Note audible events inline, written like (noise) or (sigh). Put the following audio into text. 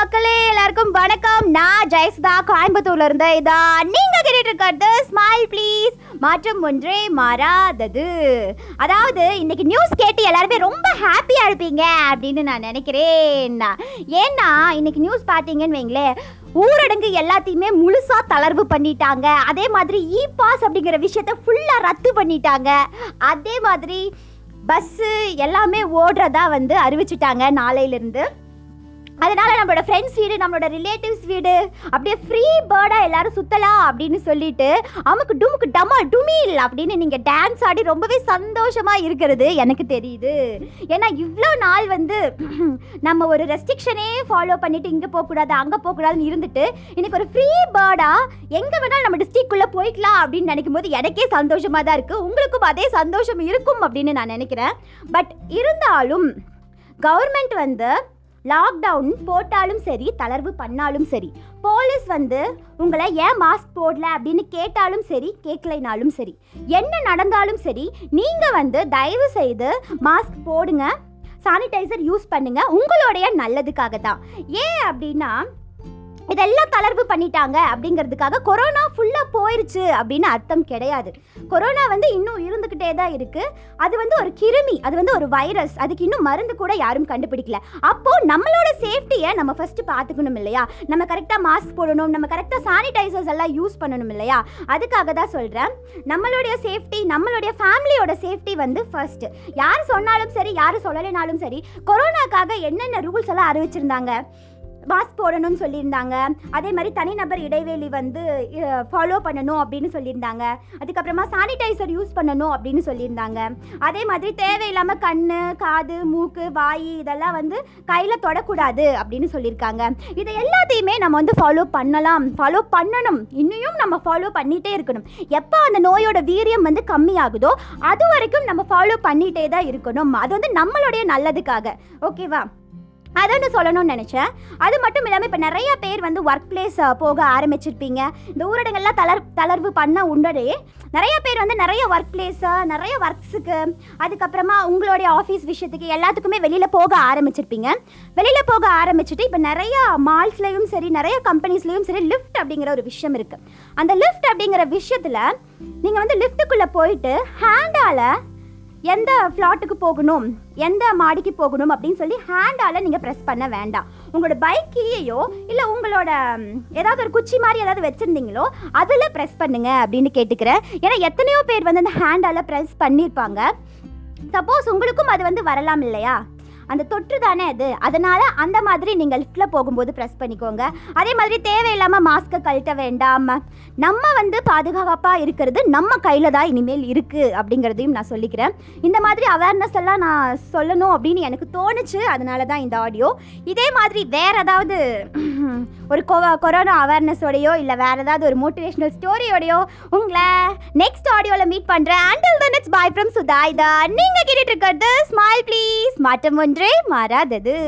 மக்களே எல்லாருக்கும் வணக்கம். நான் ஜெயசுதா கோயம்புத்தூர்ல இருந்து இதா நீங்க கேட்டுட்டு இருக்கிறது ஸ்மைல் ப்ளீஸ் மாற்றம் ஒன்றே மாறாதது. அதாவது இன்னைக்கு நியூஸ் கேட்டு எல்லாருமே ரொம்ப ஹாப்பியா இருப்பீங்க அப்படின்னு நான் நினைக்கிறேன். ஏன்னா இன்னைக்கு நியூஸ் பார்த்தீங்கன்னு வைங்களேன் ஊரடங்கு எல்லாத்தையுமே முழுசாக தளர்வு பண்ணிட்டாங்க. அதே மாதிரி இ பாஸ் அப்படிங்கிற விஷயத்த ஃபுல்லாக ரத்து பண்ணிட்டாங்க. அதே மாதிரி பஸ்ஸு எல்லாமே ஓடுறதா வந்து அறிவிச்சிட்டாங்க நாளையிலேருந்து. அதனால நம்மளோட ஃப்ரெண்ட்ஸ் வீடு நம்மளோட ரிலேட்டிவ்ஸ் வீடு அப்படியே ஃப்ரீ பேர்டாக எல்லாரும் சுத்தலாம் அப்படின்னு சொல்லிட்டு அமுக்கு டுமுக்கு டமால் டுமில் அப்படின்னு நீங்கள் டான்ஸ் ஆடி ரொம்பவே சந்தோஷமா இருக்கிறது எனக்கு தெரியுது. ஏன்னா இவ்வளோ நாள் வந்து (clears throat) நம்ம ஒரு ரெஸ்ட்ரிக்ஷனே ஃபாலோ பண்ணிட்டு இங்கே போகக்கூடாது அங்கே போகக்கூடாதுன்னு இருந்துட்டு இன்னைக்கு ஒரு ஃப்ரீ பேர்டாக எங்கே வேணாலும் நம்ம டிஸ்ட்ரிக்குள்ளே போய்க்கலாம் அப்படின்னு நினைக்கும் போது எனக்கே சந்தோஷமாக தான் இருக்குது உங்களுக்கும் அதே சந்தோஷம் இருக்கும் அப்படின்னு நான் நினைக்கிறேன். பட் இருந்தாலும் கவர்மெண்ட் வந்து லாக்டவுன் போட்டாலும் சரி தளர்வு பண்ணாலும் சரி. போலீஸ் வந்து உங்களை ஏன் மாஸ்க் போடல அப்படின்னு கேட்டாலும் சரி கேட்கலைனாலும் சரி. என்ன நடந்தாலும் சரி நீங்கள் வந்து தயவு செய்து மாஸ்க் போடுங்க சானிடைசர் யூஸ் பண்ணுங்கள் உங்களுடைய நல்லதுக்காக தான் ஏன் அப்படின்னா இதெல்லாம் தளர்வு பண்ணிட்டாங்க அப்படிங்கிறதுக்காக கொரோனா ஃபுல்லாக போயிருச்சு அப்படின்னு அர்த்தம் கிடையாது. கொரோனா வந்து இன்னும் இருந்துக்கிட்டே தான் இருக்குது அது வந்து ஒரு கிருமி அது வந்து ஒரு வைரஸ் அதுக்கு இன்னும் மருந்து கூட யாரும் கண்டுபிடிக்கல. அப்போது நம்மளோட சேஃப்டியை நம்ம ஃபஸ்ட்டு பார்த்துக்கணும் இல்லையா? நம்ம கரெக்டாக மாஸ்க் போடணும் நம்ம கரெக்டாக சானிடைசர்ஸ் எல்லாம் யூஸ் பண்ணணும் இல்லையா? அதுக்காக தான் சொல்கிறேன் நம்மளுடைய சேஃப்டி நம்மளுடைய ஃபேமிலியோட சேஃப்டி வந்து ஃபர்ஸ்ட் யார் சொன்னாலும் சரி யார் சொல்லலைனாலும் சரி கொரோனாக்காக என்னென்ன ரூல்ஸ் எல்லாம் அறிவிச்சிருந்தாங்க? மாஸ்க் போடணும்னு சொல்லியிருந்தாங்க. அதே மாதிரி தனிநபர் இடைவெளி வந்து ஃபாலோ பண்ணணும் அப்படின்னு சொல்லியிருந்தாங்க. அதுக்கப்புறமா சானிடைசர் யூஸ் பண்ணணும் அப்படின்னு சொல்லியிருந்தாங்க. அதே மாதிரி தேவையில்லாமல் கண் காது மூக்கு வாய் இதெல்லாம் வந்து கையில் தொடக்கூடாது அப்படின்னு சொல்லியிருக்காங்க. இதை எல்லாத்தையுமே நம்ம வந்து ஃபாலோ பண்ணலாம். ஃபாலோ பண்ணணும். இன்னும் நம்ம ஃபாலோ பண்ணிகிட்டே இருக்கணும். எப்போ அந்த நோயோட வீரியம் வந்து கம்மியாகுதோ அது வரைக்கும் நம்ம ஃபாலோ பண்ணிகிட்டே தான் இருக்கணும். அது வந்து நம்மளுடைய நல்லதுக்காக. ஓகேவா அதை ஒன்று சொல்லணும்னு நினச்சேன். அது மட்டும் இல்லாமல் இப்போ நிறைய பேர் வந்து ஒர்க் பிளேஸ் போக ஆரம்பிச்சிருப்பீங்க. இந்த ஊரடங்கெல்லாம் தளர் தளர்வு பண்ண உடனே நிறைய பேர் வந்து நிறைய ஒர்க் பிளேஸு நிறைய ஒர்க்ஸுக்கு அதுக்கப்புறமா உங்களுடைய ஆஃபீஸ் விஷயத்துக்கு எல்லாத்துக்குமே வெளியில் போக ஆரம்பிச்சிருப்பீங்க. வெளியில் போக ஆரம்பிச்சுட்டு இப்போ நிறைய மால்ஸ்லேயும் சரி நிறைய கம்பெனிஸ்லேயும் சரி லிஃப்ட் அப்படிங்கிற ஒரு விஷயம் இருக்குது அந்த லிஃப்ட் அப்படிங்கிற விஷயத்தில் நீங்கள் வந்து லிஃப்ட்டுக்குள்ளே போயிட்டு ஹேண்டால் எந்த ஃப்ளாட்டுக்கு போகணும் எந்த மாடிக்கு போகணும் அப்படின்னு சொல்லி ஹேண்டால் நீங்கள் ப்ரெஸ் பண்ண வேண்டாம். உங்களோட பைக் கீயையோ இல்லை உங்களோட ஏதாவது ஒரு குச்சி மாதிரி ஏதாவது வச்சுருந்தீங்களோ அதில் ப்ரெஸ் பண்ணுங்க அப்படின்னு கேட்டுக்கிறேன். ஏன்னா எத்தனையோ பேர் வந்து அந்த ஹேண்டால் ப்ரெஸ் பண்ணியிருப்பாங்க சப்போஸ் உங்களுக்கும் அது வந்து வரலாம் இல்லையா? அந்த தொற்று தானே அது? அதனால அந்த மாதிரி நீங்கள் லிஃப்ட்டில் போகும்போது ப்ரெஸ் பண்ணிக்கோங்க. அதே மாதிரி தேவையில்லாமல் மாஸ்க்கை கழட்ட வேண்டாம். நம்ம வந்து பாதுகாப்பாக இருக்கிறது நம்ம கையில் தான் இனிமேல் இருக்குது அப்படிங்கிறதையும் நான் சொல்லிக்கிறேன். இந்த மாதிரி அவேர்னஸ் எல்லாம் நான் சொல்லணும் அப்படின்னு எனக்கு தோணுச்சு. அதனால தான் இந்த ஆடியோ இதே மாதிரி வேற ஏதாவது ஒரு கொரோனா அவேர்னஸோடையோ இல்லை வேற ஏதாவது ஒரு மோட்டிவேஷனல் ஸ்டோரியோடையோ உங்களை நெக்ஸ்ட் ஆடியோவில் மீட் பண்ணுறேன் until then it's bye from Sudha இதா நீங்கள் கேட்டுட்டு இருக்கிறது ஸ்மைல் ப்ளீஸ் மாற்றம் ஒன்றே மாறாதது.